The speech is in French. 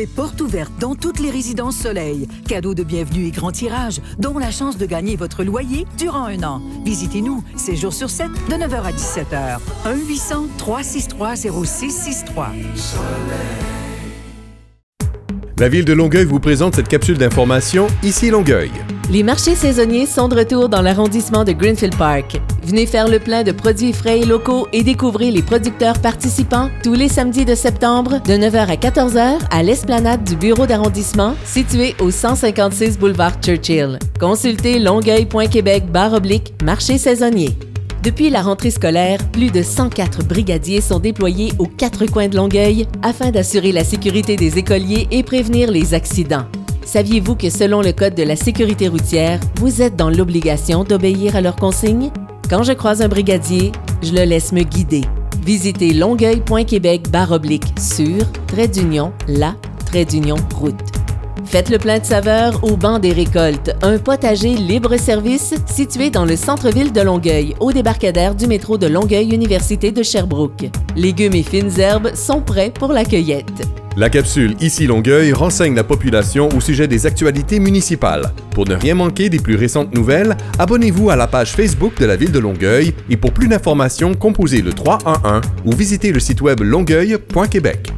C'est porte ouverte dans toutes les résidences Soleil. Cadeau de bienvenue et grand tirage, dont la chance de gagner votre loyer durant un an. Visitez-nous, 7 jours sur 7, de 9h à 17h. 1-800-363-0663. La ville de Longueuil vous présente cette capsule d'information Ici Longueuil. Les marchés saisonniers sont de retour dans l'arrondissement de Greenfield Park. Venez faire le plein de produits frais et locaux et découvrez les producteurs participants tous les samedis de septembre de 9h à 14h à l'esplanade du bureau d'arrondissement situé au 156 boulevard Churchill. Consultez longueuil.québec oblique marché saisonnier. Depuis la rentrée scolaire, plus de 104 brigadiers sont déployés aux quatre coins de Longueuil afin d'assurer la sécurité des écoliers et prévenir les accidents. Saviez-vous que selon le Code de la sécurité routière, vous êtes dans l'obligation d'obéir à leurs consignes? Quand je croise un brigadier, je le laisse me guider. Visitez longueuil.québec oblique sur trait d'union la trait d'union route. Faites le plein de saveurs au banc des récoltes, un potager libre-service situé dans le centre-ville de Longueuil, au débarcadère du métro de Longueuil Université de Sherbrooke. Légumes et fines herbes sont prêts pour la cueillette. La capsule Ici Longueuil renseigne la population au sujet des actualités municipales. Pour ne rien manquer des plus récentes nouvelles, abonnez-vous à la page Facebook de la ville de Longueuil et pour plus d'informations, composez le 311 ou visitez le site web longueuil.québec.